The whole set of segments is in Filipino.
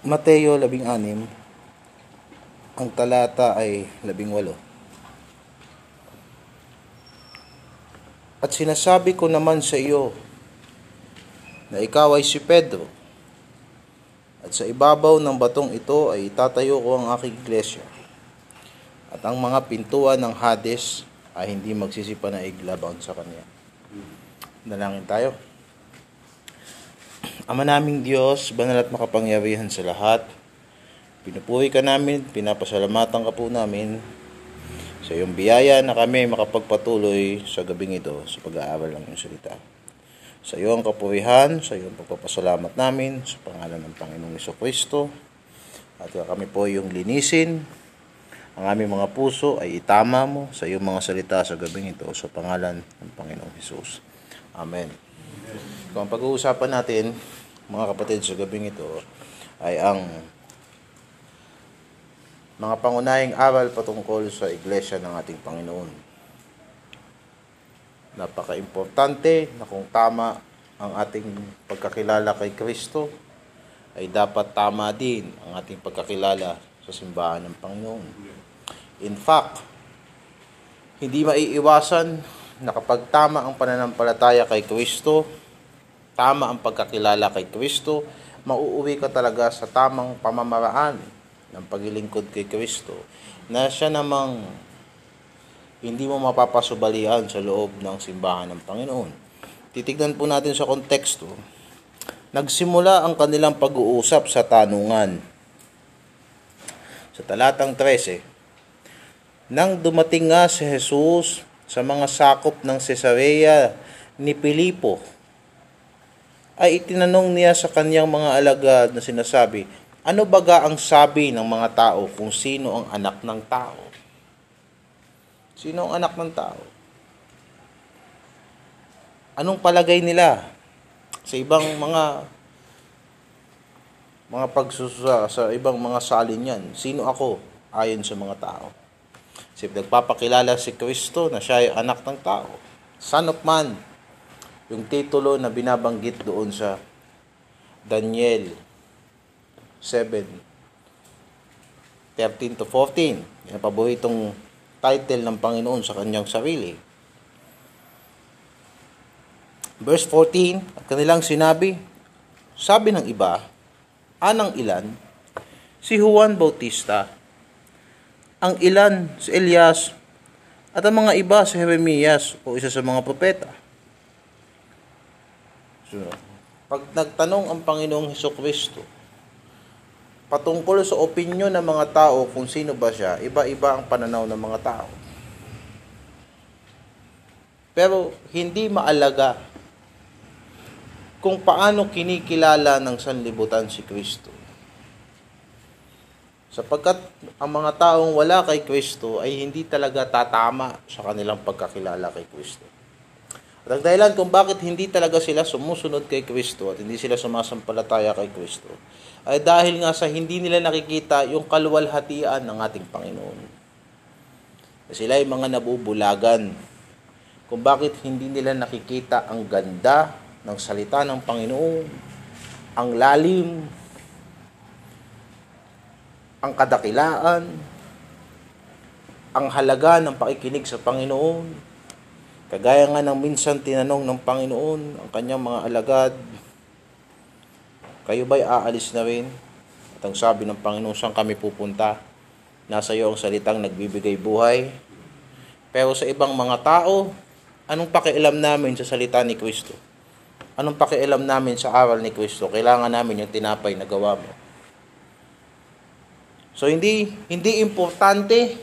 Mateo 16, ang talata ay 18. At sinasabi ko naman sa iyo na ikaw ay si Pedro. At sa ibabaw ng batong ito ay itatayo ko ang aking iglesia. At ang mga pintuan ng Hades ay hindi magsisipa na iglaban sa kanya. Dalangin tayo. Ama naming Diyos, banal at makapangyarihan sa lahat, pinupuhi ka namin, pinapasalamatan ka po namin sa iyong biyaya na kami makapagpatuloy sa gabing ito sa pag-aaral ng iyong salita. Sa iyo ang kapurihan, sa iyo ang pagpapasalamat namin sa pangalan ng Panginoong Iso Kristo. At kami po yung linisin. Ang aming mga puso ay itama mo sa iyong mga salita sa gabing ito sa pangalan ng Panginoong Hesus. Amen. Kung ang pag-uusapan natin, mga kapatid, sa gabing ito ay ang mga pangunahing aral patungkol sa iglesia ng ating Panginoon. Napaka-importante na kung tama ang ating pagkakilala kay Kristo, ay dapat tama din ang ating pagkakilala sa simbahan ng Panginoon. In fact, hindi maiiwasan na kapag tama ang pananampalataya kay Kristo, tama ang pagkakilala kay Kristo, mauuwi ka talaga sa tamang pamamaraan ng paglilingkod kay Kristo na siya namang hindi mo mapapasubalian sa loob ng simbahan ng Panginoon. Titignan po natin sa konteksto. Nagsimula ang kanilang pag-uusap sa tanungan. Sa talatang 13, Nang dumating nga si Jesus sa mga sakop ng Cesarea ni Pilipo, ay itinanong niya sa kanyang mga alagad na sinasabi, ano baga ang sabi ng mga tao kung sino ang anak ng tao? Sino ang anak ng tao? Anong palagay nila sa ibang mga mga pagsusa sa ibang mga salin yan? Sino ako ayon sa mga tao? Kasi nagpapakilala si Kristo na siya ay anak ng tao. Son of Man, yung titulo na binabanggit doon sa Daniel 7, 13 to 14. Yan paboritong title ng Panginoon sa kanyang sarili. Verse 14, at kanilang sinabi, sabi ng iba, anang ilan, si Juan Bautista, ang ilan si Elias, at ang mga iba si Jeremias o isa sa mga propeta. So, pag nagtanong ang Panginoong Heso Kristo, patungkol sa opinyon ng mga tao kung sino ba siya, iba-iba ang pananaw ng mga tao. Pero hindi maalaga kung paano kinikilala ng sanlibutan si Kristo. Sapagkat ang mga taong wala kay Kristo ay hindi talaga tatama sa kanilang pagkakilala kay Kristo. At ang dahilan kung bakit hindi talaga sila sumusunod kay Kristo at hindi sila sumasampalataya kay Kristo ay dahil nga sa hindi nila nakikita yung kaluwalhatian ng ating Panginoon. Sila ay mga nabubulagan kung bakit hindi nila nakikita ang ganda ng salita ng Panginoon, ang lalim, ang kadakilaan, ang halaga ng pakikinig sa Panginoon. Kagaya nga ng minsan tinanong ng Panginoon ang kanyang mga alagad, kayo ba'y aalis na rin? At ang sabi ng Panginoon, saan kami pupunta? Nasa iyo ang salitang nagbibigay buhay. Pero sa ibang mga tao, anong pakialam namin sa salita ni Kristo? Anong pakialam namin sa aral ni Kristo? Kailangan namin yung tinapay na gawa mo. So hindi hindi importante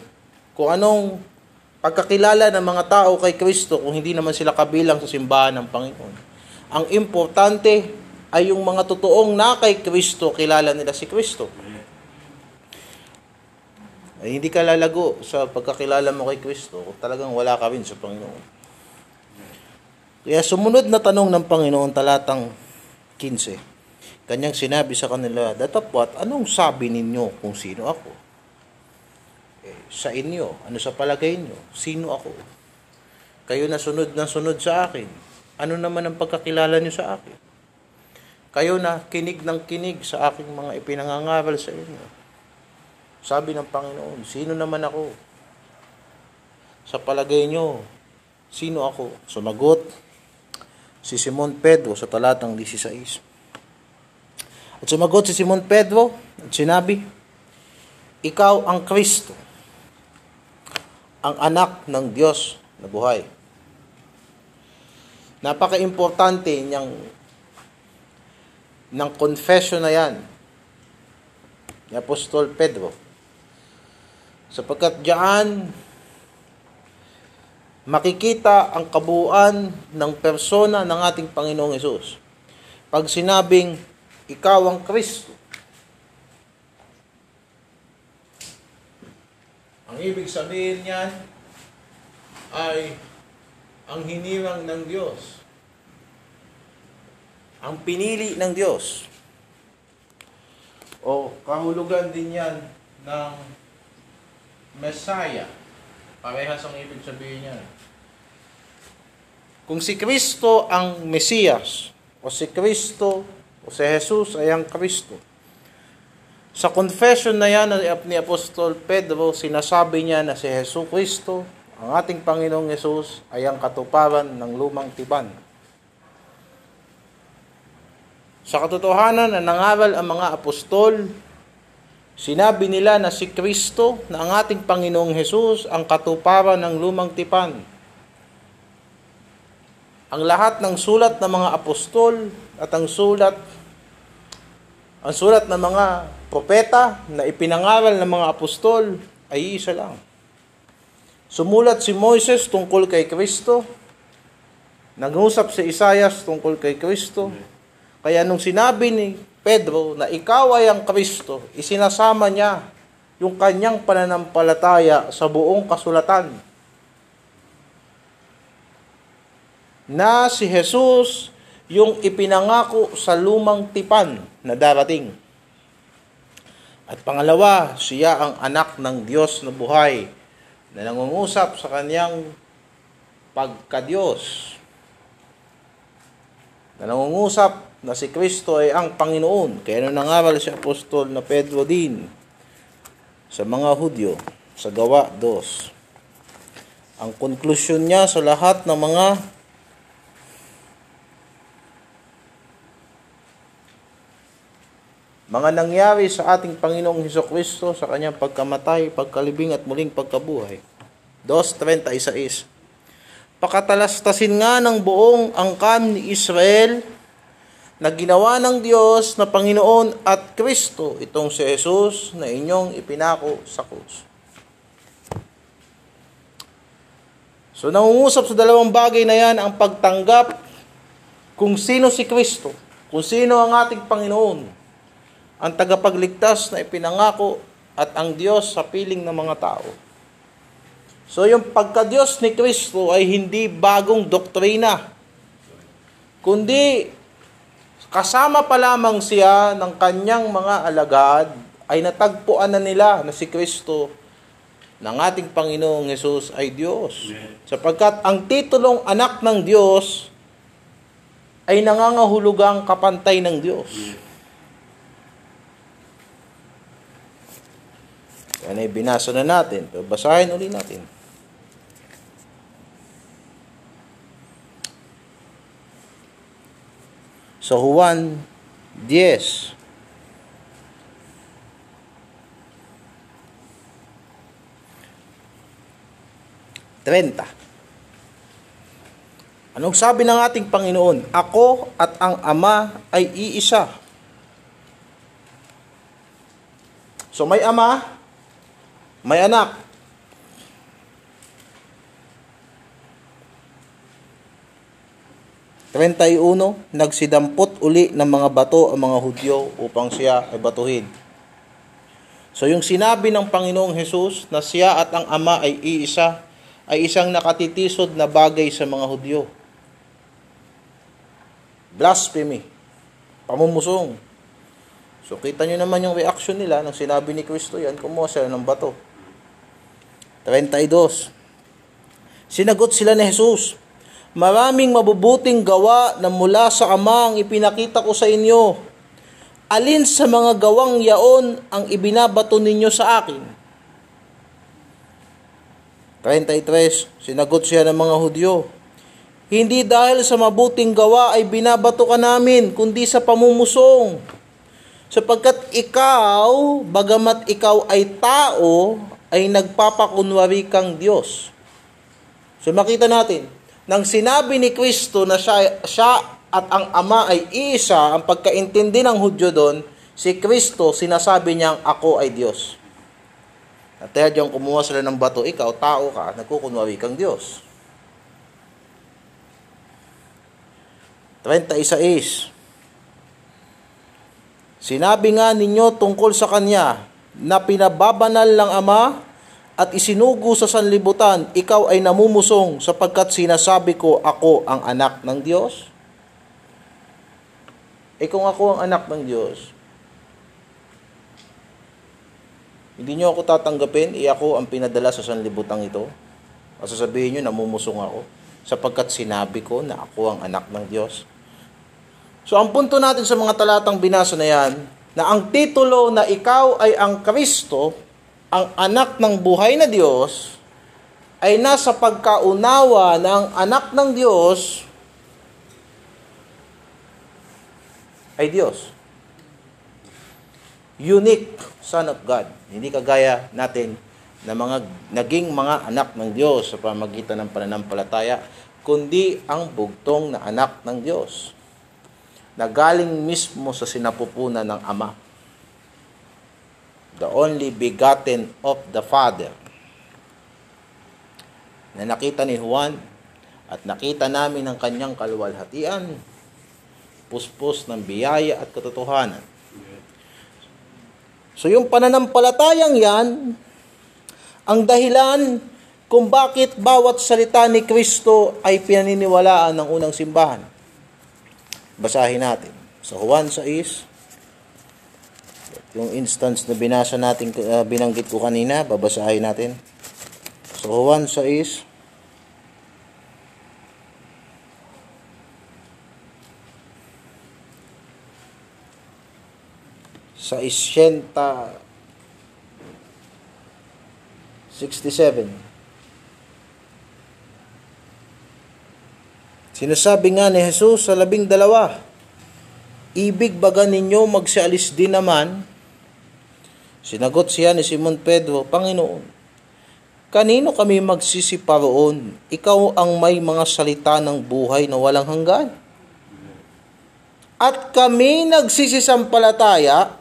kung anong pagkakilala ng mga tao kay Kristo kung hindi naman sila kabilang sa simbahan ng Panginoon. Ang importante ay yung mga totoong na kay Kristo, kilala nila si Kristo. Ay hindi ka lalago sa pagkakilala mo kay Kristo kung talagang wala ka rin sa Panginoon. Kaya sumunod na tanong ng Panginoon talatang 15. Kanyang sinabi sa kanila, Datapwat, anong sabi ninyo kung sino ako? Eh, sa inyo, ano sa palagay nyo? Sino ako? Kayo na sunod na sunod sa akin. Ano naman ang pagkakilala nyo sa akin? kayo na kinig ng kinig sa aking mga ipinangangaral sa inyo. Sabi ng Panginoon, sino naman ako? Sa palagay nyo, sino ako? Sumagot si Simon Pedro sa talatang 16. At sumagot si Simon Pedro at sinabi, Ikaw ang Kristo, ang anak ng Diyos na buhay. Napaka-importante niyang ng confession na yan ni Apostol Pedro. Sapagkat diyan makikita ang kabuuan ng persona ng ating Panginoong Hesus. Pag sinabing, ikaw ang Kristo, ang ibig sabihin niyan ay ang hinirang ng Diyos. Ang pinili ng Diyos. O kahulugan din yan ng Messiah. Parehas ang ibig sabihin niyan. Kung si Kristo ang Mesiyas, o si Kristo, o si Jesus ay ang Kristo, sa confession na yan ni Apostol Pedro, sinasabi niya na si Jesus Kristo, ang ating Panginoong Yesus, ay ang katuparan ng lumang tiban. Sa katotohanan na nangaral ang mga apostol, sinabi nila na si Kristo, na ang ating Panginoong Hesus, ang katuparan ng lumang tipan. Ang lahat ng sulat ng mga apostol at ang sulat ang sulat ng mga propeta na ipinangaral ng mga apostol ay isa lang. Sumulat si Moises tungkol kay Kristo. Nag-usap si Isayas tungkol kay Kristo. Kaya nung sinabi ni Pedro na ikaw ay ang Kristo, isinasama niya yung kanyang pananampalataya sa buong kasulatan. Na si Jesus yung ipinangako sa lumang tipan na darating. At pangalawa, siya ang anak ng Diyos na buhay na nangungusap sa kanyang pagkadiyos. Na nangungusap na si Kristo ay ang Panginoon. Kaya nung nangaral si Apostol na Pedro din sa mga Hudyo sa Gawa 2. Ang konklusyon niya sa lahat ng mga mga nangyari sa ating Panginoong Heso Kristo sa kanyang pagkamatay, pagkalibing at muling pagkabuhay. 2.36 Pakatalastasin nga ng buong angkan ni Israel na ginawa ng Diyos na Panginoon at Kristo itong si Jesus na inyong ipinako sa krus. So nangungusap sa dalawang bagay na yan ang pagtanggap kung sino si Kristo, kung sino ang ating Panginoon, ang tagapagligtas na ipinangako at ang Diyos sa piling ng mga tao. So yung pagka-Diyos ni Kristo ay hindi bagong doktrina, kundi kasama pa lamang siya ng kanyang mga alagad ay natagpuan na nila na si Kristo ng ating Panginoong Yesus ay Diyos. Sapagkat ang titulong anak ng Diyos ay nangangahulugang kapantay ng Diyos. Yan ay binasa na natin. Pero basahin ulit natin. So, Juan 10, Trenta. Anong sabi ng ating Panginoon? Ako at ang Ama ay iisa. So may Ama, may anak. uno, nagsidampot uli ng mga bato ang mga Hudyo upang siya ay batuhin. So yung sinabi ng Panginoong Hesus na siya at ang Ama ay iisa, ay isang nakatitisod na bagay sa mga Hudyo. Blasphemy. Pamumusong. So kita nyo naman yung reaction nila nang sinabi ni Kristo yan, kumuha sila ng bato. 32. Sinagot sila ni Jesus, Maraming mabubuting gawa na mula sa Ama ang ipinakita ko sa inyo. Alin sa mga gawang yaon ang ibinabato ninyo sa akin? 33. Sinagot siya ng mga Hudyo. Hindi dahil sa mabuting gawa ay binabato ka namin, kundi sa pamumusong. Sapagkat ikaw, bagamat ikaw ay tao, ay nagpapakunwari kang Diyos. So makita natin, nang sinabi ni Kristo na siya, siya at ang Ama ay isa, ang pagkaintindi ng Hudyo doon, si Kristo, sinasabi niyang ako ay Diyos. At dahil yung kumuha sila ng bato, ikaw, tao ka, nagkukunwari kang Diyos. 36. Sinabi nga ninyo tungkol sa Kanya na pinababanal ng Ama at isinugo sa sanlibutan, ikaw ay namumusong sapagkat sinasabi ko ako ang anak ng Diyos? E kung ako ang anak ng Diyos, hindi nyo ako tatanggapin, i ako ang pinadala sa sanlibutan ito. O sasabihin nyo, namumusong ako sapagkat sinabi ko na ako ang anak ng Diyos. So ang punto natin sa mga talatang binasa na yan, na ang titulo na ikaw ay ang Kristo, ang anak ng buhay na Diyos, ay nasa pagkaunawa ng anak ng Diyos ay Diyos. Unique Son of God. Hindi kagaya natin na mga naging mga anak ng Diyos sa pamagitan ng pananampalataya, kundi ang bugtong na anak ng Diyos na galing mismo sa sinapupunan ng Ama. The only begotten of the Father. Na nakita ni Juan at nakita namin ang kanyang kaluwalhatian, puspos ng biyaya at katotohanan. So yung pananampalatayang yan, ang dahilan kung bakit bawat salita ni Kristo ay pinaniniwalaan ng unang simbahan. Basahin natin. Sa Juan 6, yung instance na binasa natin, uh, binanggit ko kanina, babasahin natin. Sa Juan 6, sa isyenta 67 Sinasabi nga ni Jesus sa labing dalawa, Ibig baga ninyo magsialis din naman? Sinagot siya ni Simon Pedro, Panginoon, kanino kami magsisiparoon? Ikaw ang may mga salita ng buhay na walang hanggan. At kami nagsisisampalataya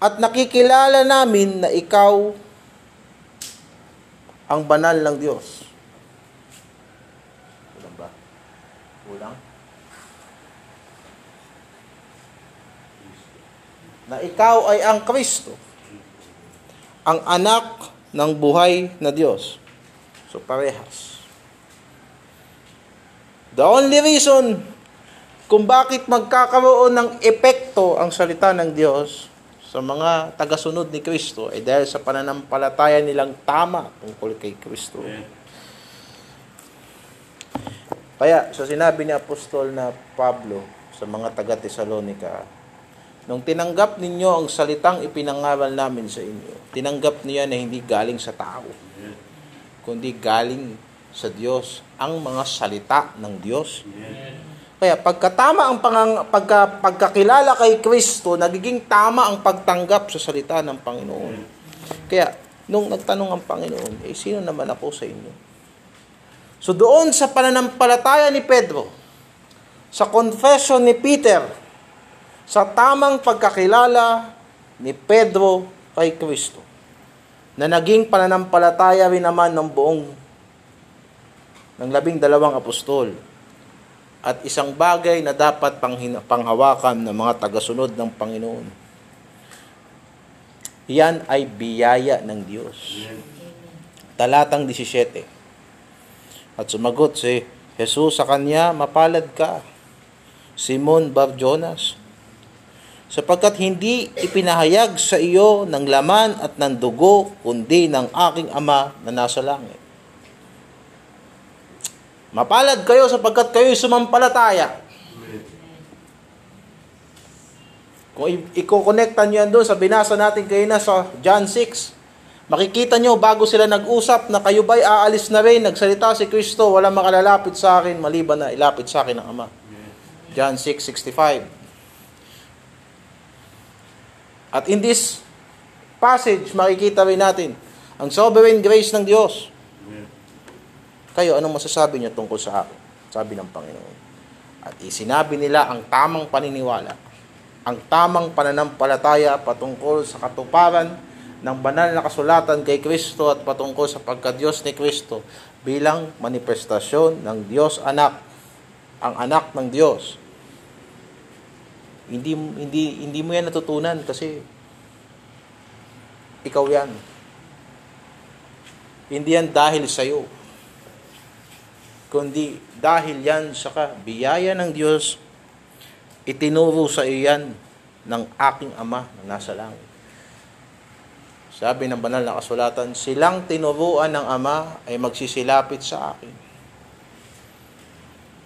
at nakikilala namin na ikaw ang banal ng Diyos. Na ikaw ay ang Kristo, ang anak ng buhay na Diyos. So parehas. The only reason kung bakit magkakaroon ng epekto ang salita ng Diyos sa mga tagasunod ni Kristo ay dahil sa pananampalataya nilang tama tungkol kay Kristo. Kaya, sa sinabi ni Apostol na Pablo sa mga taga-Tesalonika, nung tinanggap ninyo ang salitang ipinangaral namin sa inyo, tinanggap niya na hindi galing sa tao, kundi galing sa Diyos, ang mga salita ng Diyos. Kaya pagkatama ang pangang, pagka, pagkakilala kay Kristo, nagiging tama ang pagtanggap sa salita ng Panginoon. Kaya, nung nagtanong ang Panginoon, eh, sino naman ako sa inyo? So doon sa pananampalataya ni Pedro, sa confession ni Peter, sa tamang pagkakilala ni Pedro kay Kristo, na naging pananampalataya rin naman ng buong ng labing dalawang apostol at isang bagay na dapat panghawakan ng mga tagasunod ng Panginoon. Yan ay biyaya ng Diyos. Talatang 17. At sumagot si Jesus sa kanya, mapalad ka, Simon Bar Jonas, sapagkat hindi ipinahayag sa iyo ng laman at ng dugo, kundi ng aking ama na nasa langit. Mapalad kayo sapagkat kayo'y sumampalataya. Kung i- i-connectan nyo yan doon sa binasa natin kayo na sa John 6, makikita nyo bago sila nag-usap na kayo ba'y aalis na rin, nagsalita si Kristo, walang makalalapit sa akin, maliban na ilapit sa akin ng Ama. John 6:65. At in this passage, makikita rin natin ang sovereign grace ng Diyos. Kayo, anong masasabi niyo tungkol sa akin? Sabi ng Panginoon. At isinabi nila ang tamang paniniwala, ang tamang pananampalataya patungkol sa katuparan ng banal na kasulatan kay Kristo at patungkol sa pagka-Diyos ni Kristo bilang manifestasyon ng Diyos anak, ang anak ng Diyos. Hindi hindi hindi mo yan natutunan kasi ikaw yan. Hindi yan dahil sa iyo. Kundi dahil yan sa biyaya ng Diyos, itinuro sa iyo yan ng aking Ama na nasa langit. Sabi ng banal na kasulatan, silang tinuruan ng Ama ay magsisilapit sa akin.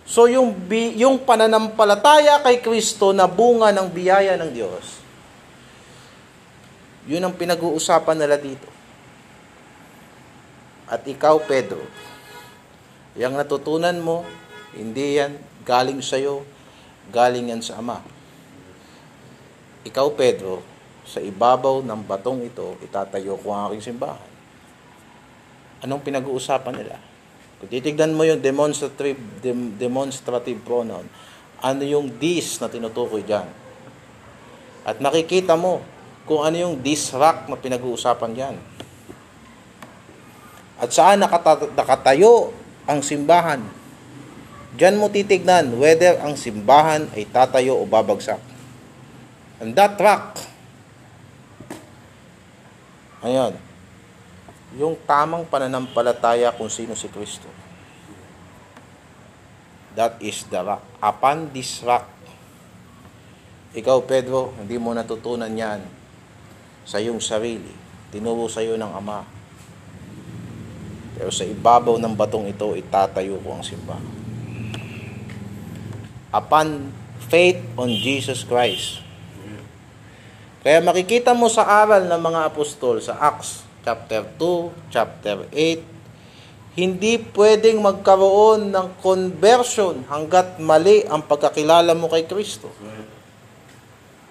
So yung bi, yung pananampalataya kay Kristo na bunga ng biyaya ng Diyos. Yun ang pinag-uusapan nila dito. At ikaw, Pedro, yung natutunan mo, hindi yan galing sa iyo, galing yan sa Ama. Ikaw, Pedro, sa ibabaw ng batong ito, itatayo ko ang aking simbahan. Anong pinag-uusapan nila? Kung titignan mo yung demonstrative, dem, demonstrative pronoun, ano yung this na tinutukoy dyan? At makikita mo kung ano yung this rock na pinag-uusapan dyan. At saan nakata- nakatayo ang simbahan? Diyan mo titignan whether ang simbahan ay tatayo o babagsak. And that rock, ayan, yung tamang pananampalataya kung sino si Kristo. That is the rock. Upon this rock, ikaw, Pedro, hindi mo natutunan yan sa iyong sarili. Tinuro sa iyo ng Ama. Pero sa ibabaw ng batong ito, itatayo ko ang simbahan. Upon faith on Jesus Christ. Kaya makikita mo sa aral ng mga apostol sa Acts chapter 2, chapter 8, hindi pwedeng magkaroon ng conversion hanggat mali ang pagkakilala mo kay Kristo.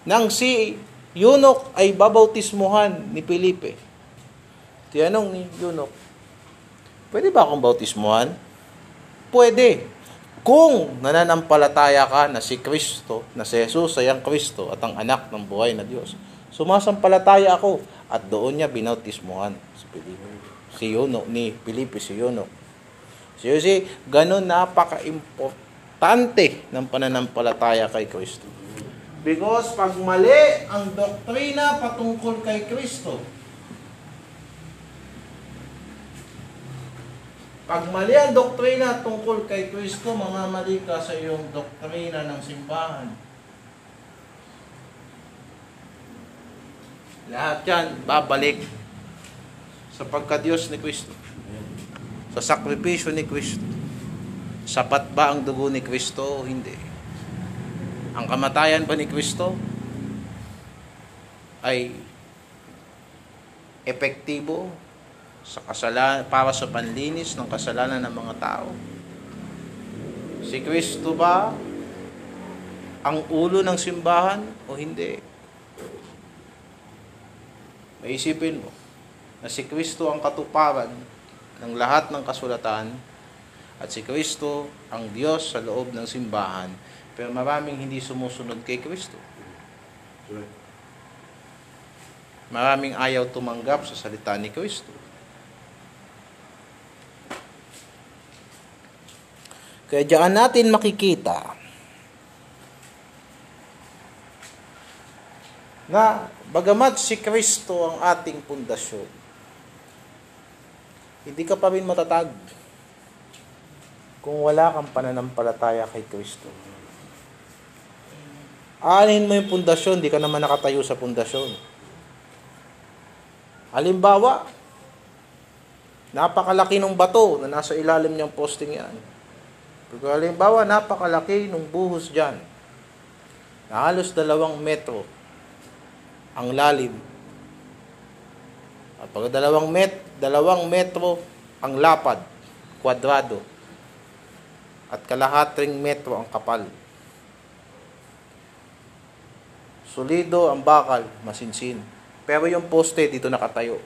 Nang si Yunok ay babautismuhan ni Felipe. Tiyanong ni Yunok, pwede ba akong bautismuhan? Pwede. Kung nananampalataya ka na si Kristo, na si Jesus ay ang Kristo at ang anak ng buhay na Diyos, sumasampalataya ako at doon niya binautismuhan si Felipe. Si Yunok, ni Felipe si Yunok. So you see, ganun napaka-importante ng pananampalataya kay Kristo. Because pag mali ang doktrina patungkol kay Kristo, pag mali ang doktrina tungkol kay Kristo, mamamali ka sa iyong doktrina ng simbahan. Lahat yan, babalik sa pagka-Diyos ni Kristo. Sa sakripisyo ni Kristo. Sapat ba ang dugo ni Kristo hindi? Ang kamatayan ba ni Kristo ay epektibo sa kasalanan para sa panlinis ng kasalanan ng mga tao? Si Kristo ba ang ulo ng simbahan o hindi? Maisipin mo na si Kristo ang katuparan ng lahat ng kasulatan at si Kristo ang Diyos sa loob ng simbahan pero maraming hindi sumusunod kay Kristo. Maraming ayaw tumanggap sa salita ni Kristo. Kaya diyan natin makikita na bagamat si Kristo ang ating pundasyon, hindi ka pa rin matatag kung wala kang pananampalataya kay Kristo. Aanin mo yung pundasyon, di ka naman nakatayo sa pundasyon. Halimbawa, napakalaki ng bato na nasa ilalim niyang posting yan. Kung halimbawa, napakalaki ng buhos dyan. Na halos dalawang metro ang lalim. At pag dalawang, met, dalawang metro ang lapad, kwadrado. At kalahating metro ang kapal. Solido ang bakal, masinsin. Pero yung poste dito nakatayo.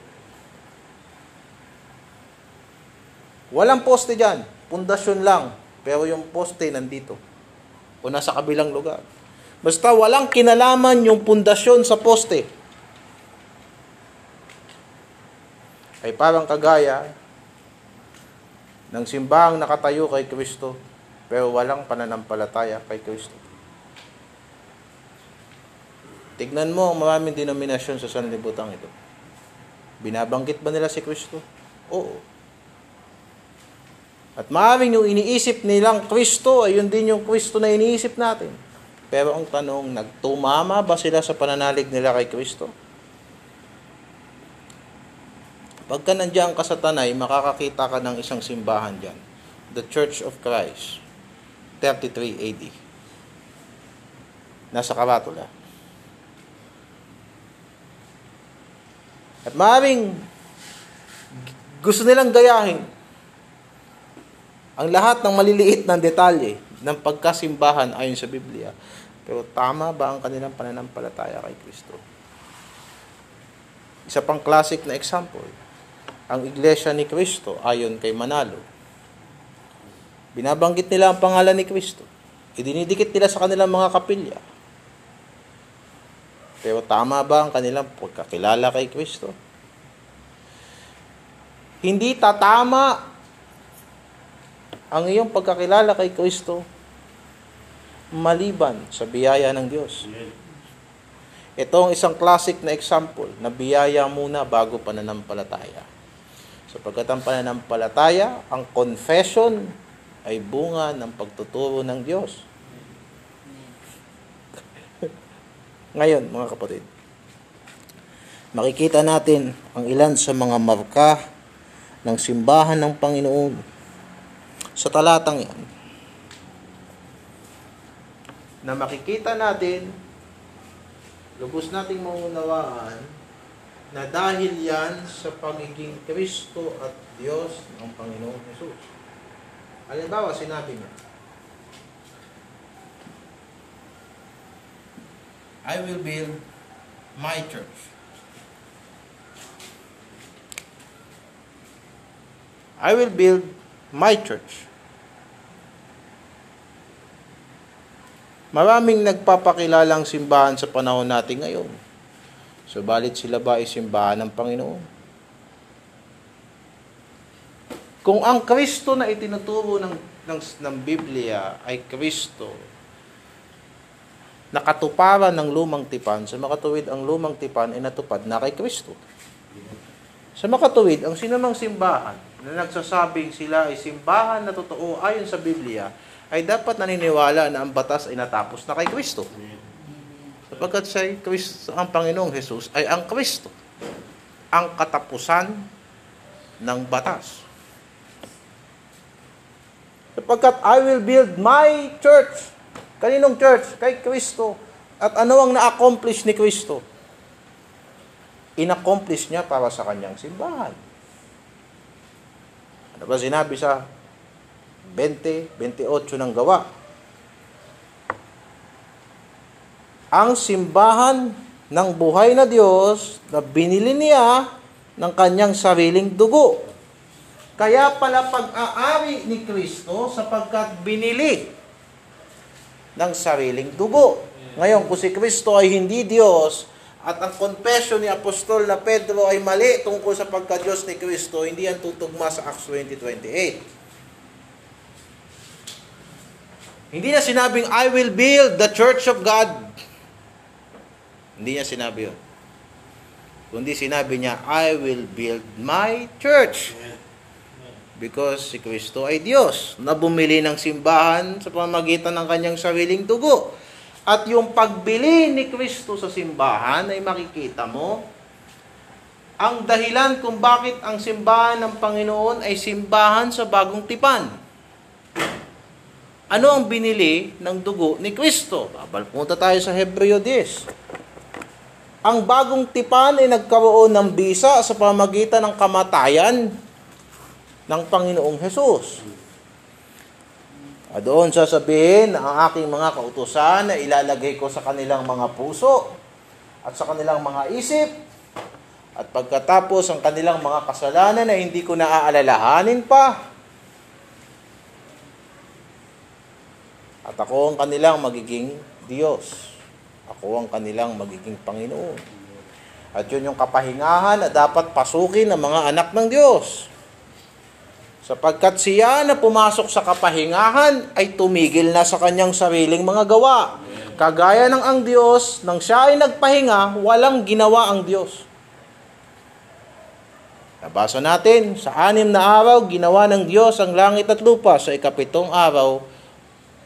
Walang poste dyan. Pundasyon lang. Pero yung poste nandito. O nasa kabilang lugar. Basta walang kinalaman yung pundasyon sa poste. Ay parang kagaya ng simbahang nakatayo kay Kristo pero walang pananampalataya kay Kristo. Tignan mo ang maraming denominasyon sa sanlibutan ito. Binabanggit ba nila si Kristo? Oo. At maraming yung iniisip nilang Kristo ay yun din yung Kristo na iniisip natin. Pero ang tanong, nagtumama ba sila sa pananalig nila kay Kristo? Pagka nandiyan ka sa Tanay, makakakita ka ng isang simbahan dyan. The Church of Christ. 33 AD. Nasa Karatula. At maraming gusto nilang gayahin ang lahat ng maliliit ng detalye ng pagkasimbahan ayon sa Biblia. Pero tama ba ang kanilang pananampalataya kay Kristo? Isa pang classic na example, ang Iglesia ni Kristo ayon kay Manalo. Binabanggit nila ang pangalan ni Kristo. Idinidikit nila sa kanilang mga kapilya. Pero tama ba ang kanilang pagkakilala kay Kristo? Hindi tatama ang iyong pagkakilala kay Kristo maliban sa biyaya ng Diyos. Ito ang isang classic na example na biyaya muna bago pananampalataya. Sapagkat ang pananampalataya, ang confession ay bunga ng pagtuturo ng Diyos. Ngayon, mga kapatid, makikita natin ang ilan sa mga marka ng simbahan ng Panginoon sa talatang yan na makikita natin lubos nating maunawaan na dahil yan sa pagiging Kristo at Diyos ng Panginoong Jesus. Halimbawa, sinabi niya, I will build my church. I will build my church. Maraming nagpapakilalang simbahan sa panahon natin ngayon. Subalit sila ba ay simbahan ng Panginoon? Kung ang Kristo na itinuturo ng, ng, ng Biblia ay Kristo, nakatuparan ng lumang tipan, sa makatuwid ang lumang tipan ay natupad na kay Kristo. Sa makatuwid, ang sinamang simbahan na nagsasabing sila ay simbahan na totoo ayon sa Biblia, ay dapat naniniwala na ang batas ay natapos na kay Kristo. Sapagkat sa Kristo, ang Panginoong Jesus ay ang Kristo. Ang katapusan ng batas. Sapagkat I will build my church. Kaninong church? Kay Kristo. At ano ang na-accomplish ni Kristo? In-accomplish niya para sa kanyang simbahan. Ano ba sinabi sa 20, 28 ng gawa. Ang simbahan ng buhay na Diyos na binili niya ng kanyang sariling dugo. Kaya pala pag-aari ni Kristo sapagkat binili ng sariling dugo. Ngayon, kung si Kristo ay hindi Diyos, at ang confession ni Apostol na Pedro ay mali tungkol sa pagka-Diyos ni Kristo, hindi yan tutugma sa Acts 20.28. Hindi niya sinabing, I will build the church of God. Hindi niya sinabi yun. Kundi sinabi niya, I will build my church. Because si Kristo ay Diyos na bumili ng simbahan sa pamagitan ng kanyang sariling dugo. At yung pagbili ni Kristo sa simbahan ay makikita mo, ang dahilan kung bakit ang simbahan ng Panginoon ay simbahan sa bagong tipan Ano ang binili ng dugo ni Kristo? Babal punta tayo sa Hebreo 10. Ang bagong tipan ay nagkaroon ng bisa sa pamagitan ng kamatayan ng Panginoong Hesus. Doon sasabihin ang aking mga kautusan na ilalagay ko sa kanilang mga puso at sa kanilang mga isip at pagkatapos ang kanilang mga kasalanan na hindi ko naaalalahanin pa At ako ang kanilang magiging Diyos. Ako ang kanilang magiging Panginoon. At yun yung kapahingahan na dapat pasukin ng mga anak ng Diyos. Sapagkat siya na pumasok sa kapahingahan ay tumigil na sa kanyang sariling mga gawa. Kagaya ng ang Diyos, nang siya ay nagpahinga, walang ginawa ang Diyos. Nabasa natin, sa anim na araw, ginawa ng Diyos ang langit at lupa. Sa ikapitong araw,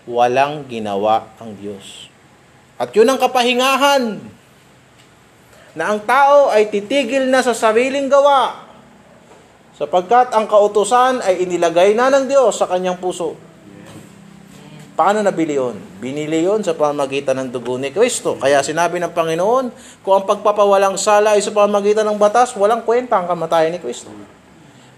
walang ginawa ang Diyos. At yun ang kapahingahan na ang tao ay titigil na sa sariling gawa sapagkat ang kautusan ay inilagay na ng Diyos sa kanyang puso. Paano nabili yun? Binili yun sa pamagitan ng dugo ni Kristo. Kaya sinabi ng Panginoon, kung ang pagpapawalang sala ay sa pamagitan ng batas, walang kwenta ang kamatayan ni Kristo.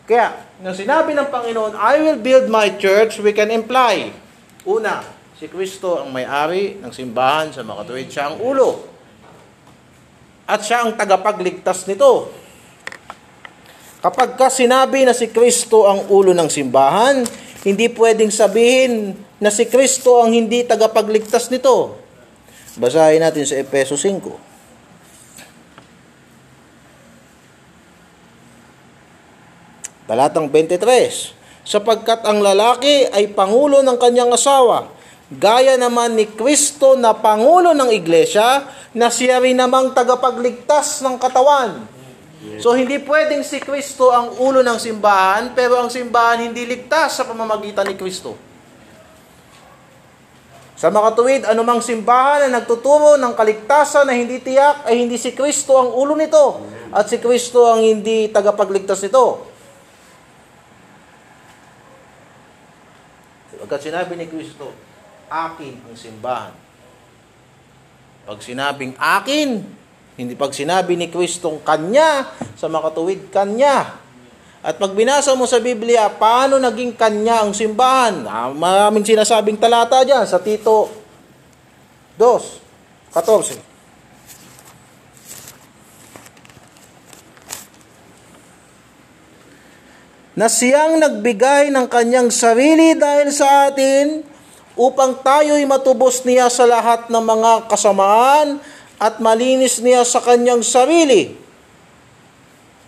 Kaya, nang sinabi ng Panginoon, I will build my church, we can imply Una, si Kristo ang may-ari ng simbahan sa makatuwid. Siya ang ulo. At siya ang tagapagligtas nito. Kapag ka sinabi na si Kristo ang ulo ng simbahan, hindi pwedeng sabihin na si Kristo ang hindi tagapagligtas nito. Basahin natin sa Epeso 5. Talatang 23 sapagkat ang lalaki ay pangulo ng kanyang asawa, gaya naman ni Kristo na pangulo ng iglesia, na siya rin namang tagapagligtas ng katawan. So hindi pwedeng si Kristo ang ulo ng simbahan, pero ang simbahan hindi ligtas sa pamamagitan ni Kristo. Sa makatuwid, anumang simbahan na nagtuturo ng kaligtasan na hindi tiyak ay hindi si Kristo ang ulo nito at si Kristo ang hindi tagapagligtas nito. Pagkat sinabi ni Kristo, akin ang simbahan. Pag sinabing akin, hindi pag sinabi ni Kristong kanya, sa makatuwid kanya. At pag binasa mo sa Biblia, paano naging kanya ang simbahan? Ah, maraming sinasabing talata dyan sa Tito 2, 14. Na siyang nagbigay ng kanyang sarili dahil sa atin upang tayo'y matubos niya sa lahat ng mga kasamaan at malinis niya sa kanyang sarili.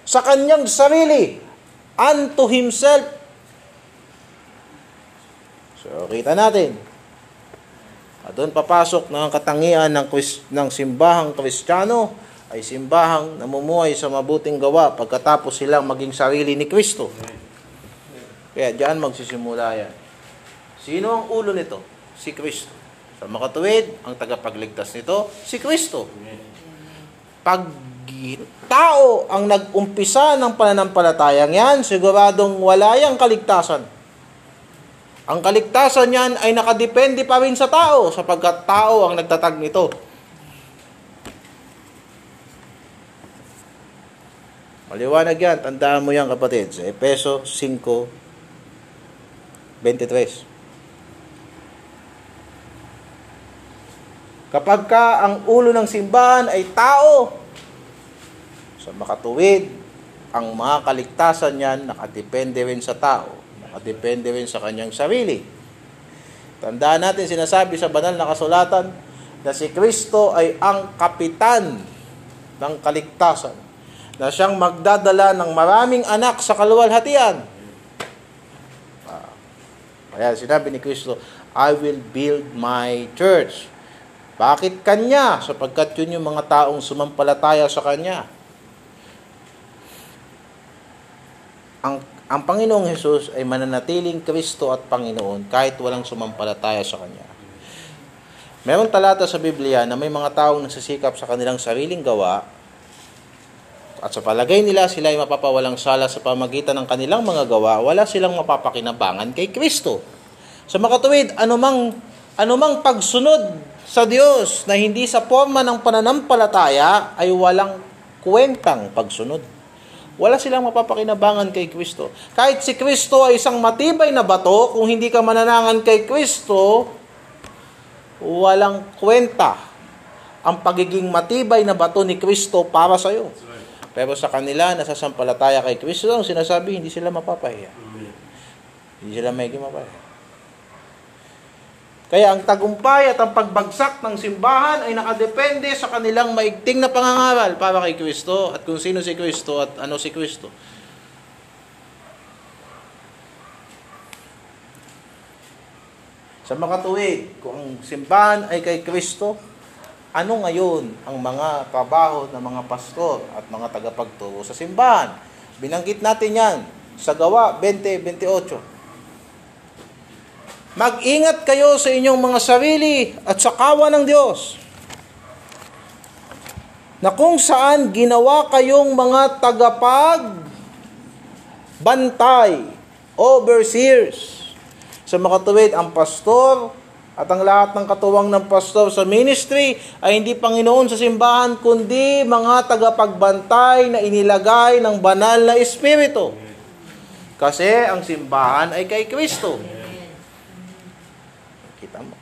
Sa kanyang sarili. Unto himself. So, kita natin. At doon papasok ng katangian ng, ng simbahang kristyano ay simbahang namumuhay sa mabuting gawa pagkatapos silang maging sarili ni Kristo. Kaya diyan magsisimula yan. Sino ang ulo nito? Si Kristo. Sa makatuwid, ang tagapagligtas nito, si Kristo. Pag tao ang nag-umpisa ng pananampalatayang yan, siguradong wala yang kaligtasan. Ang kaligtasan yan ay nakadepende pa rin sa tao sapagkat tao ang nagtatag nito. Maliwanag yan. Tandaan mo yan kapatid. Sa Epeso 5, 23. Kapag ka ang ulo ng simbahan ay tao, sa makatuwid, ang mga kaligtasan niyan nakadepende rin sa tao. Nakadepende rin sa kanyang sarili. Tandaan natin, sinasabi sa banal na kasulatan na si Kristo ay ang kapitan ng kaligtasan na siyang magdadala ng maraming anak sa kaluwalhatian kaya sinabi ni Kristo, I will build my church. Bakit kanya? Sapagkat yun yung mga taong sumampalataya sa kanya. Ang, ang Panginoong Hesus ay mananatiling Kristo at Panginoon kahit walang sumampalataya sa kanya. Meron talata sa Biblia na may mga taong nagsisikap sa kanilang sariling gawa at sa palagay nila sila ay mapapawalang sala sa pamagitan ng kanilang mga gawa, wala silang mapapakinabangan kay Kristo. Sa makatuwid, anumang, anumang pagsunod sa Diyos na hindi sa forma ng pananampalataya ay walang kwentang pagsunod. Wala silang mapapakinabangan kay Kristo. Kahit si Kristo ay isang matibay na bato, kung hindi ka mananangan kay Kristo, walang kwenta ang pagiging matibay na bato ni Kristo para sa iyo. Pero sa kanila, nasasampalataya kay Kristo, ang sinasabi, hindi sila mapapahiya. Hindi sila may mapahiya. Kaya ang tagumpay at ang pagbagsak ng simbahan ay nakadepende sa kanilang maigting na pangangaral para kay Kristo at kung sino si Kristo at ano si Kristo. Sa makatuwid, kung ang simbahan ay kay Kristo, ano ngayon ang mga trabaho ng mga pastor at mga tagapagturo sa simbahan? Binanggit natin yan sa gawa 20-28. Mag-ingat kayo sa inyong mga sarili at sa kawa ng Diyos na kung saan ginawa kayong mga tagapag bantay, overseers. Sa makatuwid, ang pastor at ang lahat ng katuwang ng pastor sa ministry ay hindi Panginoon sa simbahan, kundi mga tagapagbantay na inilagay ng banal na Espiritu. Kasi ang simbahan ay kay Kristo. Kita mo.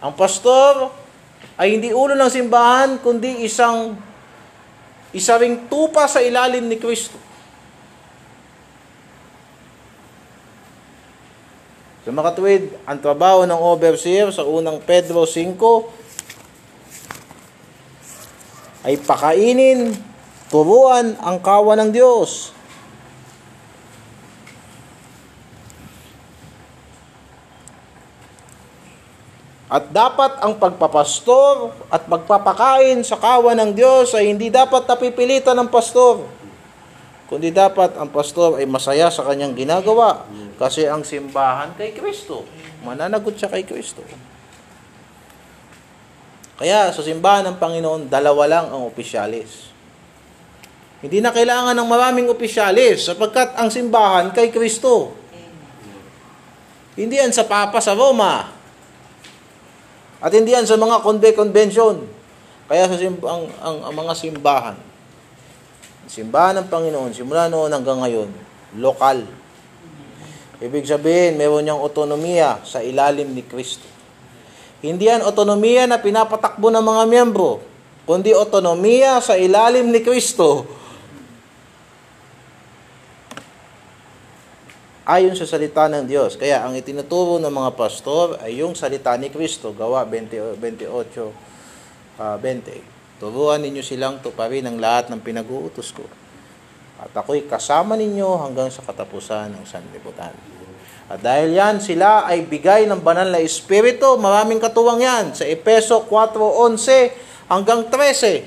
Ang pastor ay hindi ulo ng simbahan, kundi isang isa ring tupa sa ilalim ni Kristo. So, makatuwid, ang trabaho ng overseer sa unang Pedro 5 ay pakainin, turuan ang kawa ng Diyos. At dapat ang pagpapastor at pagpapakain sa kawa ng Diyos ay hindi dapat napipilitan ng pastor. Kundi dapat ang pastor ay masaya sa kanyang ginagawa kasi ang simbahan kay Kristo. Mananagot siya kay Kristo. Kaya sa simbahan ng Panginoon, dalawa lang ang opisyalis. Hindi na kailangan ng maraming opisyalis sapagkat ang simbahan kay Kristo. Hindi yan sa Papa sa Roma. At hindi yan sa mga conve-convention. Kaya sa simba, ang, ang, ang mga simbahan, simbahan ng Panginoon, simula noon hanggang ngayon, lokal. Ibig sabihin, meron niyang otonomiya sa ilalim ni Kristo. Hindi yan otonomiya na pinapatakbo ng mga miyembro, kundi otonomiya sa ilalim ni Kristo ayon sa salita ng Diyos. Kaya ang itinuturo ng mga pastor ay yung salita ni Kristo, gawa 20, 28, uh, 20. Turuan ninyo silang tuparin ang lahat ng pinag-uutos ko. At ako'y kasama ninyo hanggang sa katapusan ng sanlibutan. At dahil yan, sila ay bigay ng banal na espiritu. Maraming katuwang yan. Sa Epeso 4.11 hanggang 13.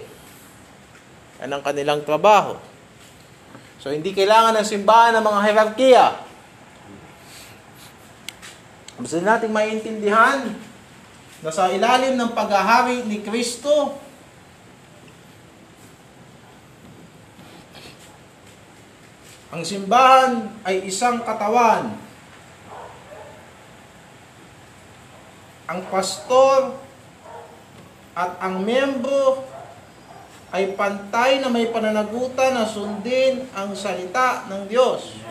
Yan ang kanilang trabaho. So, hindi kailangan ng simbahan ng mga hierarkiya. Gusto nating maintindihan na sa ilalim ng paghahari ni Kristo, ang simbahan ay isang katawan. Ang pastor at ang membro ay pantay na may pananagutan na sundin ang salita ng Diyos.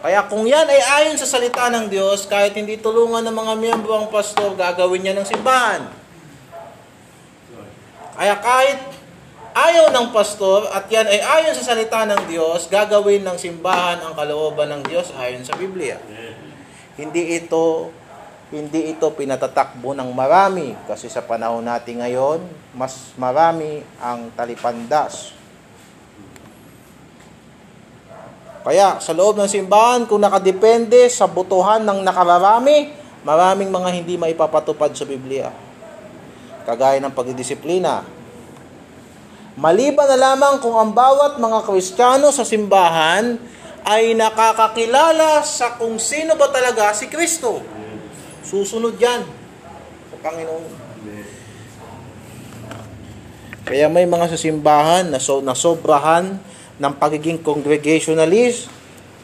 Kaya kung yan ay ayon sa salita ng Diyos, kahit hindi tulungan ng mga miyembro ang pastor, gagawin niya ng simbahan. Kaya kahit ayaw ng pastor at yan ay ayon sa salita ng Diyos, gagawin ng simbahan ang kalooban ng Diyos ayon sa Biblia. Hindi ito hindi ito pinatatakbo ng marami kasi sa panahon natin ngayon, mas marami ang talipandas Kaya sa loob ng simbahan, kung nakadepende sa butuhan ng nakararami, maraming mga hindi maipapatupad sa Biblia. Kagaya ng pagdidisiplina. Maliban na lamang kung ang bawat mga Kristiyano sa simbahan ay nakakakilala sa kung sino ba talaga si Kristo. Susunod yan sa Panginoon. Kaya may mga sa simbahan na, so, na sobrahan ng pagiging congregationalist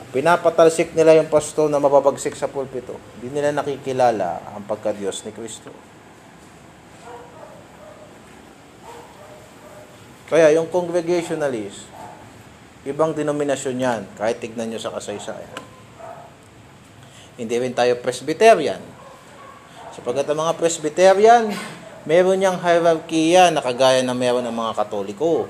Pinapatalsik nila yung pastor na mababagsik sa pulpito. Hindi nila nakikilala ang pagka-Diyos ni Kristo. Kaya yung congregationalist, ibang denominasyon yan, kahit tignan nyo sa kasaysayan. Hindi rin tayo Presbyterian. Sapagkat ang mga Presbyterian, meron niyang hierarchy na kagaya na meron ng mga Katoliko.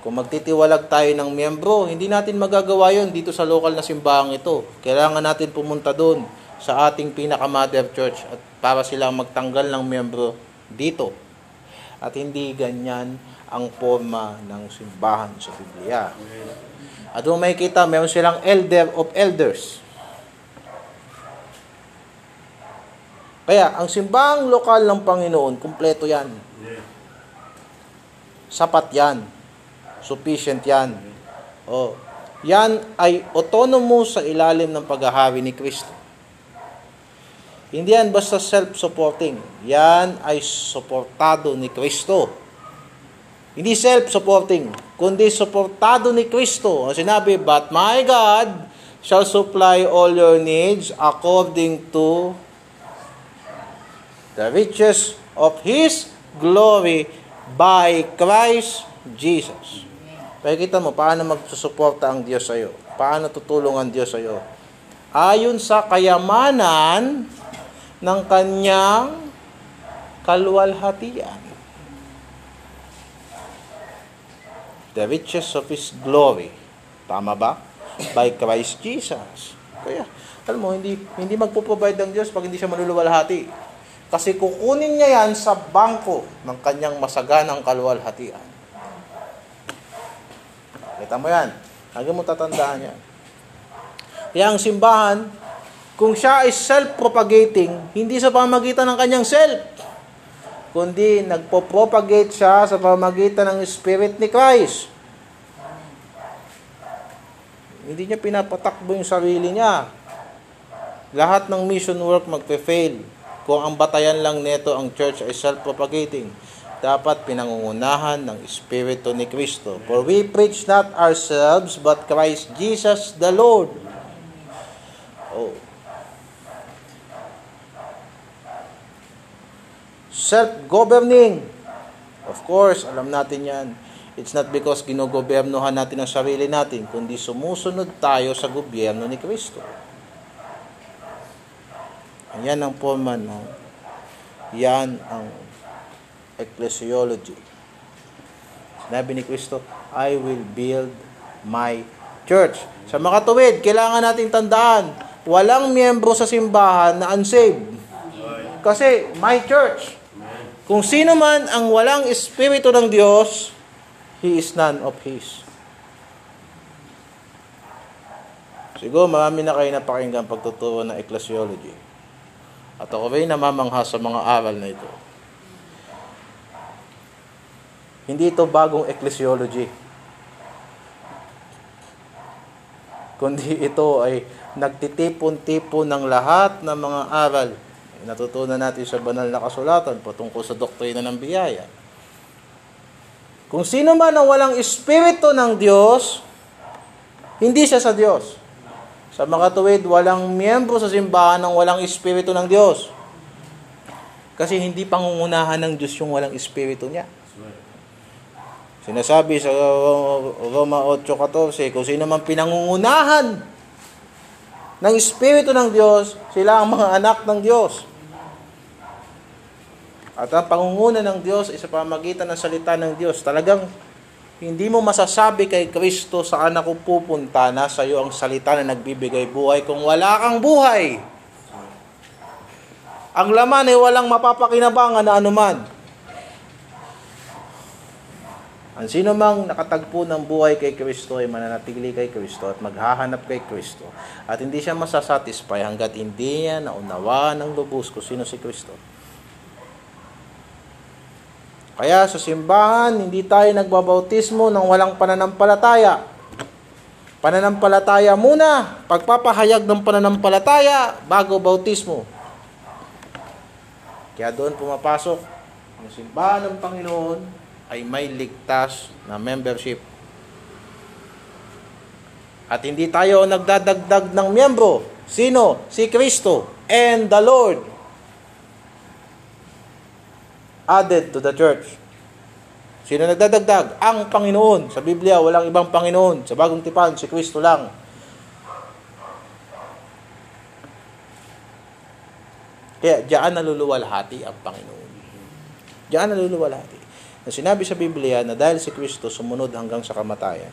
Kung magtitiwalag tayo ng miyembro, hindi natin magagawa yon dito sa local na simbahang ito. Kailangan natin pumunta doon sa ating pinaka-mother church at para silang magtanggal ng miyembro dito. At hindi ganyan ang forma ng simbahan sa Biblia. At kung makikita, meron silang elder of elders. Kaya, ang simbahang lokal ng Panginoon, kumpleto yan. Sapat yan. Sufficient yan. Oh, yan ay autonomous sa ilalim ng paghahari ni Kristo. Hindi yan basta self-supporting. Yan ay suportado ni Kristo. Hindi self-supporting, kundi suportado ni Kristo. Ang sinabi, But my God shall supply all your needs according to the riches of His glory by Christ Jesus. Pakikita mo, paano magsusuporta ang Diyos sa iyo? Paano tutulong ang Diyos sa iyo? Ayon sa kayamanan ng kanyang kalwalhatian. The riches of His glory. Tama ba? By Christ Jesus. Kaya, alam mo, hindi, hindi magpo-provide ang Diyos pag hindi siya maluluwalhati. Kasi kukunin niya yan sa bangko ng kanyang masaganang kalwalhatian. Kita mo yan. Lagi mo tatandaan yan. Kaya ang simbahan, kung siya ay self-propagating, hindi sa pamagitan ng kanyang self, kundi nagpo-propagate siya sa pamagitan ng Spirit ni Christ. Hindi niya pinapatakbo yung sarili niya. Lahat ng mission work magpe-fail kung ang batayan lang neto ang church ay self-propagating. Dapat pinangungunahan ng Espiritu ni Kristo. For we preach not ourselves, but Christ Jesus the Lord. Oh. Self-governing. Of course, alam natin yan. It's not because ginogobernohan natin ang sarili natin, kundi sumusunod tayo sa gobyerno ni Kristo. Yan ang forma ng yan ang ecclesiology. Sinabi ni Kristo, I will build my church. Sa mga tuwid, kailangan nating tandaan, walang miyembro sa simbahan na unsaved. Kasi, my church. Kung sino man ang walang espiritu ng Diyos, he is none of His. Siguro marami na kayo napakinggan pagtuturo ng ecclesiology. At ako rin namamangha sa mga aral na ito. Hindi ito bagong ecclesiology. Kundi ito ay nagtitipon-tipon ng lahat ng mga aral. Natutunan natin sa banal na kasulatan patungkol sa doktrina ng biyaya. Kung sino man ang walang espiritu ng Diyos, hindi siya sa Diyos. Sa mga tuwid, walang miyembro sa simbahan ng walang espiritu ng Diyos. Kasi hindi pangungunahan ng Diyos yung walang espiritu niya. Sinasabi sa Roma 8.14, kung sino man pinangungunahan ng Espiritu ng Diyos, sila ang mga anak ng Diyos. At ang pangunguna ng Diyos ay sa pamagitan ng salita ng Diyos. Talagang hindi mo masasabi kay Kristo saan ako pupunta, nasa iyo ang salita na nagbibigay buhay kung wala kang buhay. Ang laman ay walang mapapakinabangan na anuman. Ang sino mang nakatagpo ng buhay kay Kristo ay mananatili kay Kristo at maghahanap kay Kristo. At hindi siya masasatisfy hanggat hindi niya naunawa ng lubos kung sino si Kristo. Kaya sa simbahan, hindi tayo nagbabautismo ng walang pananampalataya. Pananampalataya muna, pagpapahayag ng pananampalataya bago bautismo. Kaya doon pumapasok ang simbahan ng Panginoon ay may ligtas na membership. At hindi tayo nagdadagdag ng miyembro. Sino? Si Kristo and the Lord added to the church. Sino nagdadagdag? Ang Panginoon. Sa Biblia, walang ibang Panginoon. Sa bagong tipan, si Kristo lang. Kaya diyan naluluwalhati ang Panginoon. Diyan naluluwalhati. Na sinabi sa Biblia na dahil si Kristo sumunod hanggang sa kamatayan,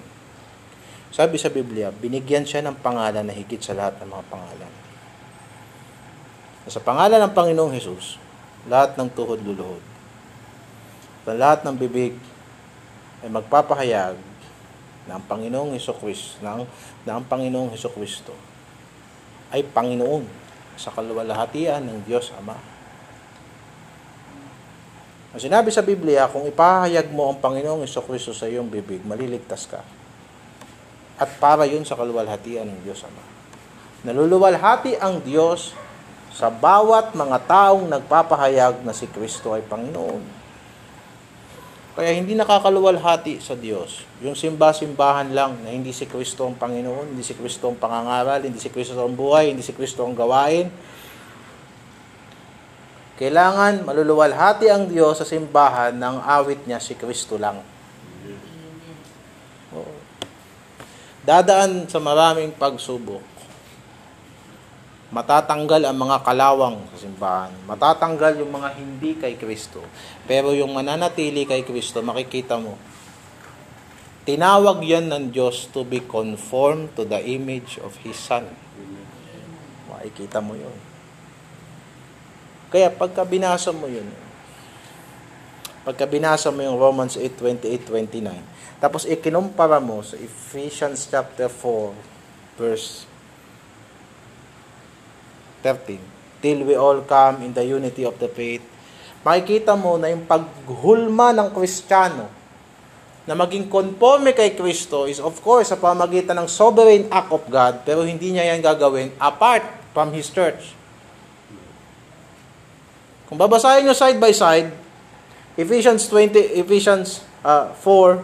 sabi sa Biblia, binigyan siya ng pangalan na higit sa lahat ng mga pangalan. Sa pangalan ng Panginoong Hesus, lahat ng tuhod luluhod. Sa lahat ng bibig ay magpapahayag na ang Panginoong Heso Kristo, na na ang Panginoong Heso Kristo ay Panginoon sa kaluwalhatian ng Diyos Ama. Ang sinabi sa Biblia, kung ipahayag mo ang Panginoong Heso Kristo sa iyong bibig, maliligtas ka. At para yun sa kaluwalhatian ng Diyos Ama. Naluluwalhati ang Diyos sa bawat mga taong nagpapahayag na si Kristo ay Panginoon. Kaya hindi nakakaluwalhati sa Diyos. Yung simba-simbahan lang na hindi si Kristo ang Panginoon, hindi si Kristo ang pangangaral, hindi si Kristo ang buhay, hindi si Kristo ang gawain. Kailangan maluluwalhati ang Diyos sa simbahan ng awit niya si Kristo lang. Oo. Dadaan sa maraming pagsubok matatanggal ang mga kalawang sa simbahan. Matatanggal yung mga hindi kay Kristo. Pero yung mananatili kay Kristo, makikita mo, tinawag yan ng Diyos to be conformed to the image of His Son. Makikita mo yun. Kaya pagka binasa mo yun, pagka binasa mo yung Romans 8, 28, 29, tapos ikinumpara mo sa Ephesians chapter 4, verse 13. Till we all come in the unity of the faith. Makikita mo na yung paghulma ng Kristiyano na maging conforme kay Kristo is of course sa pamagitan ng sovereign act of God pero hindi niya yan gagawin apart from His church. Kung babasahin nyo side by side, Ephesians 20, Ephesians uh, 4,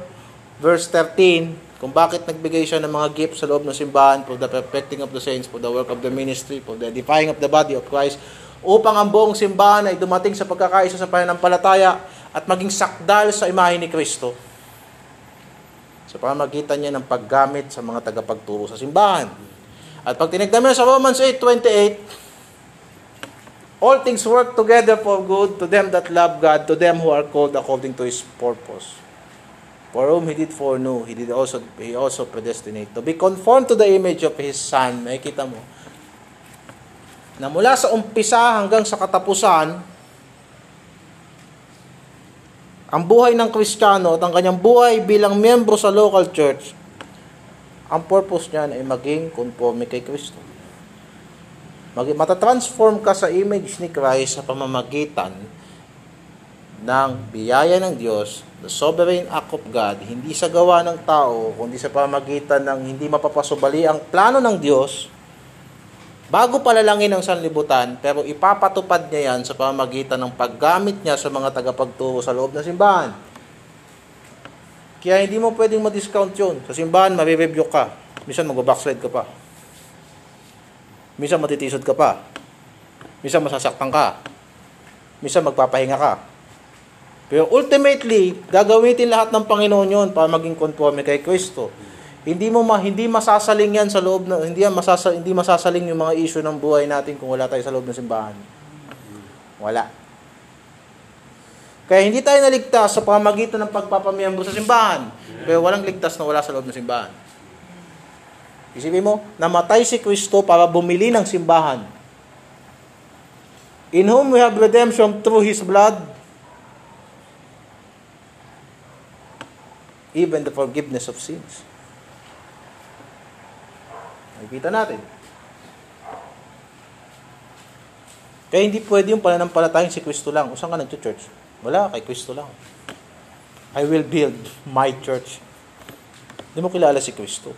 verse 13, kung bakit nagbigay siya ng mga gifts sa loob ng simbahan for the perfecting of the saints, for the work of the ministry, for the edifying of the body of Christ, upang ang buong simbahan ay dumating sa pagkakaisa sa pananampalataya at maging sakdal sa imahe ni Kristo. Sa pamagitan niya ng paggamit sa mga tagapagturo sa simbahan. At pag tinignan sa Romans 8.28, All things work together for good to them that love God, to them who are called according to His purpose. For whom he did foreknow, he did also he also predestinate to be conformed to the image of his son. Makikita mo. Na mula sa umpisa hanggang sa katapusan, ang buhay ng Kristiyano at ang kanyang buhay bilang miyembro sa local church, ang purpose niyan ay maging conforme kay Kristo. Mag matatransform ka sa image ni Christ sa pamamagitan ng biyaya ng Diyos, the sovereign act of God, hindi sa gawa ng tao, kundi sa pamagitan ng hindi mapapasubali ang plano ng Diyos, bago palalangin ang sanlibutan, pero ipapatupad niya yan sa pamagitan ng paggamit niya sa mga tagapagturo sa loob ng simbahan. Kaya hindi mo pwedeng ma-discount yun. Sa simbahan, marireview ka. Minsan mag-backslide ka pa. Minsan matitisod ka pa. Minsan masasaktan ka. Minsan magpapahinga ka pero ultimately, gagamitin lahat ng Panginoon yon para maging conforme kay Kristo. Hindi mo ma, hindi masasaling yan sa loob na hindi yan masasa, hindi masasaling yung mga issue ng buhay natin kung wala tayo sa loob ng simbahan. Wala. Kaya hindi tayo naligtas sa pamagitan ng pagpapamiyembro sa simbahan. Pero walang ligtas na wala sa loob ng simbahan. Isipin mo, namatay si Kristo para bumili ng simbahan. In whom we have redemption through His blood, even the forgiveness of sins. Nakikita natin. Kaya hindi pwede yung pananampalatayang si Kristo lang. O ka nag-church? Wala, kay Kristo lang. I will build my church. Hindi mo kilala si Kristo.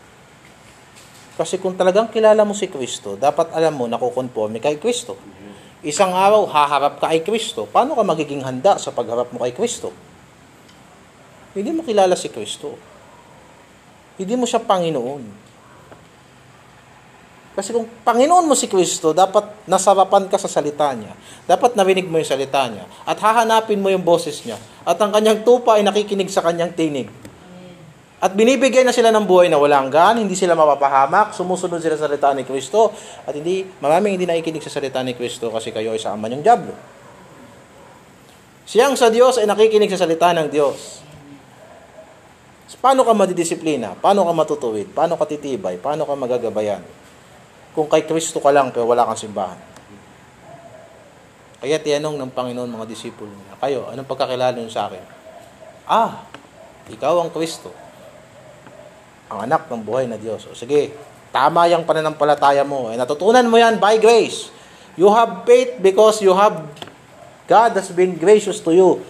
Kasi kung talagang kilala mo si Kristo, dapat alam mo na kukonforme kay Kristo. Isang araw, haharap ka kay Kristo. Paano ka magiging handa sa pagharap mo kay Kristo? Hindi mo kilala si Kristo. Hindi mo siya Panginoon. Kasi kung Panginoon mo si Kristo, dapat nasarapan ka sa salita niya. Dapat narinig mo yung salita niya. At hahanapin mo yung boses niya. At ang kanyang tupa ay nakikinig sa kanyang tinig. At binibigyan na sila ng buhay na walang gan, hindi sila mapapahamak, sumusunod sila sa salita ni Kristo. At hindi, maraming hindi nakikinig sa salita ni Kristo kasi kayo ay sa ama niyang Diablo. Siyang sa Diyos ay nakikinig sa salita ng Diyos. Paano ka madidisiplina? Paano ka matutuwid? Paano ka titibay? Paano ka magagabayan? Kung kay Kristo ka lang pero wala kang simbahan. Kaya tiyanong ng Panginoon mga disipulo niya, kayo, anong pagkakilala niyo sa akin? Ah, ikaw ang Kristo. Ang anak ng buhay na Diyos. O sige, tama yung pananampalataya mo. Eh, natutunan mo yan by grace. You have faith because you have God has been gracious to you.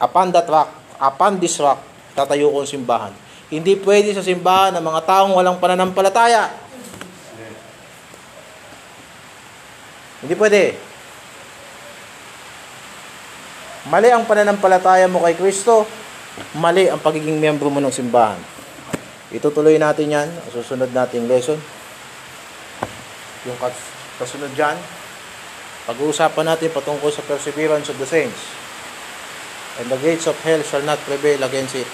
Upon that rock, upon this rock, tatayo ko ang simbahan. Hindi pwede sa simbahan ng mga taong walang pananampalataya. Hindi pwede. Mali ang pananampalataya mo kay Kristo, mali ang pagiging miyembro mo ng simbahan. Itutuloy natin yan, susunod nating lesson. Yung kas- kasunod dyan, pag-uusapan natin patungkol sa perseverance of the saints. And the gates of hell shall not prevail against it.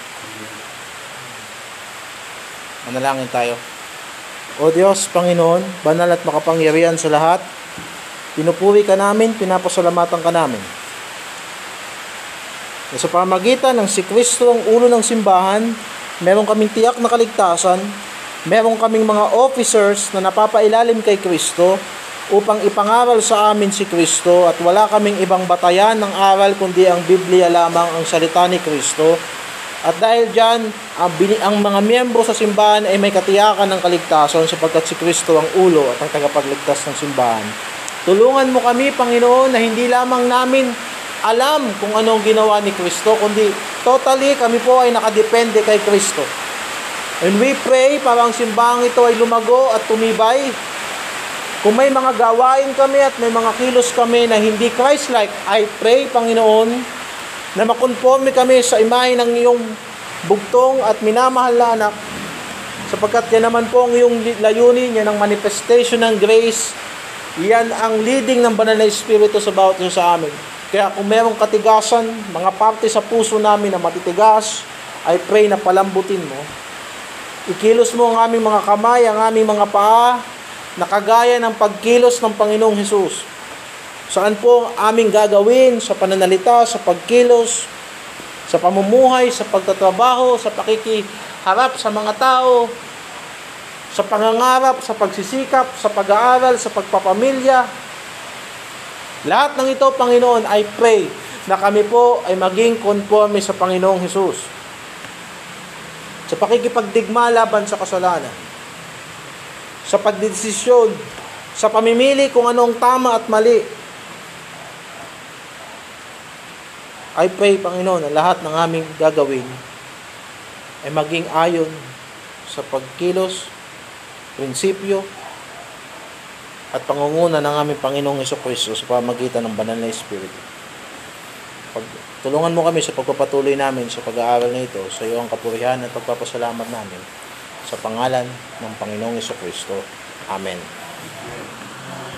Manalangin tayo. O Diyos, Panginoon, banal at makapangyarihan sa lahat, pinupuri ka namin, pinapasalamatan ka namin. Na sa pamagitan ng si Kristo ang ulo ng simbahan, meron kaming tiyak na kaligtasan, meron kaming mga officers na napapailalim kay Kristo upang ipangaral sa amin si Kristo at wala kaming ibang batayan ng aral kundi ang Biblia lamang ang salita ni Kristo. At dahil dyan, ang, bini- ang mga miyembro sa simbahan ay may katiyakan ng kaligtasan sapagkat si Kristo ang ulo at ang tagapagligtas ng simbahan. Tulungan mo kami, Panginoon, na hindi lamang namin alam kung anong ginawa ni Kristo, kundi totally kami po ay nakadepende kay Kristo. And we pray para ang simbahang ito ay lumago at tumibay. Kung may mga gawain kami at may mga kilos kami na hindi Christ-like, I pray, Panginoon, na makonforme kami sa imahe ng iyong bugtong at minamahal na anak sapagkat yan naman po ang iyong layunin, yan ang manifestation ng grace, yan ang leading ng banal na Espiritu sa bawat isa sa amin. Kaya kung merong katigasan, mga parte sa puso namin na matitigas, I pray na palambutin mo. Ikilos mo ang aming mga kamay, ang aming mga paa, na kagaya ng pagkilos ng Panginoong Hesus. Saan po ang aming gagawin sa pananalita, sa pagkilos, sa pamumuhay, sa pagtatrabaho, sa pakikiharap sa mga tao, sa pangangarap, sa pagsisikap, sa pag-aaral, sa pagpapamilya. Lahat ng ito, Panginoon, I pray na kami po ay maging conforme sa Panginoong Hesus. Sa pakikipagdigma laban sa kasalanan. Sa pagdesisyon, sa pamimili kung anong tama at mali. I pray, Panginoon, na lahat ng aming gagawin ay maging ayon sa pagkilos, prinsipyo, at pangunguna ng aming Panginoong Kristo sa pamagitan ng banal na Espiritu. Pag, tulungan mo kami sa pagpapatuloy namin sa pag-aaral na ito sa iyo ang kapurihan at pagpapasalamat namin sa pangalan ng Panginoong Kristo. Amen.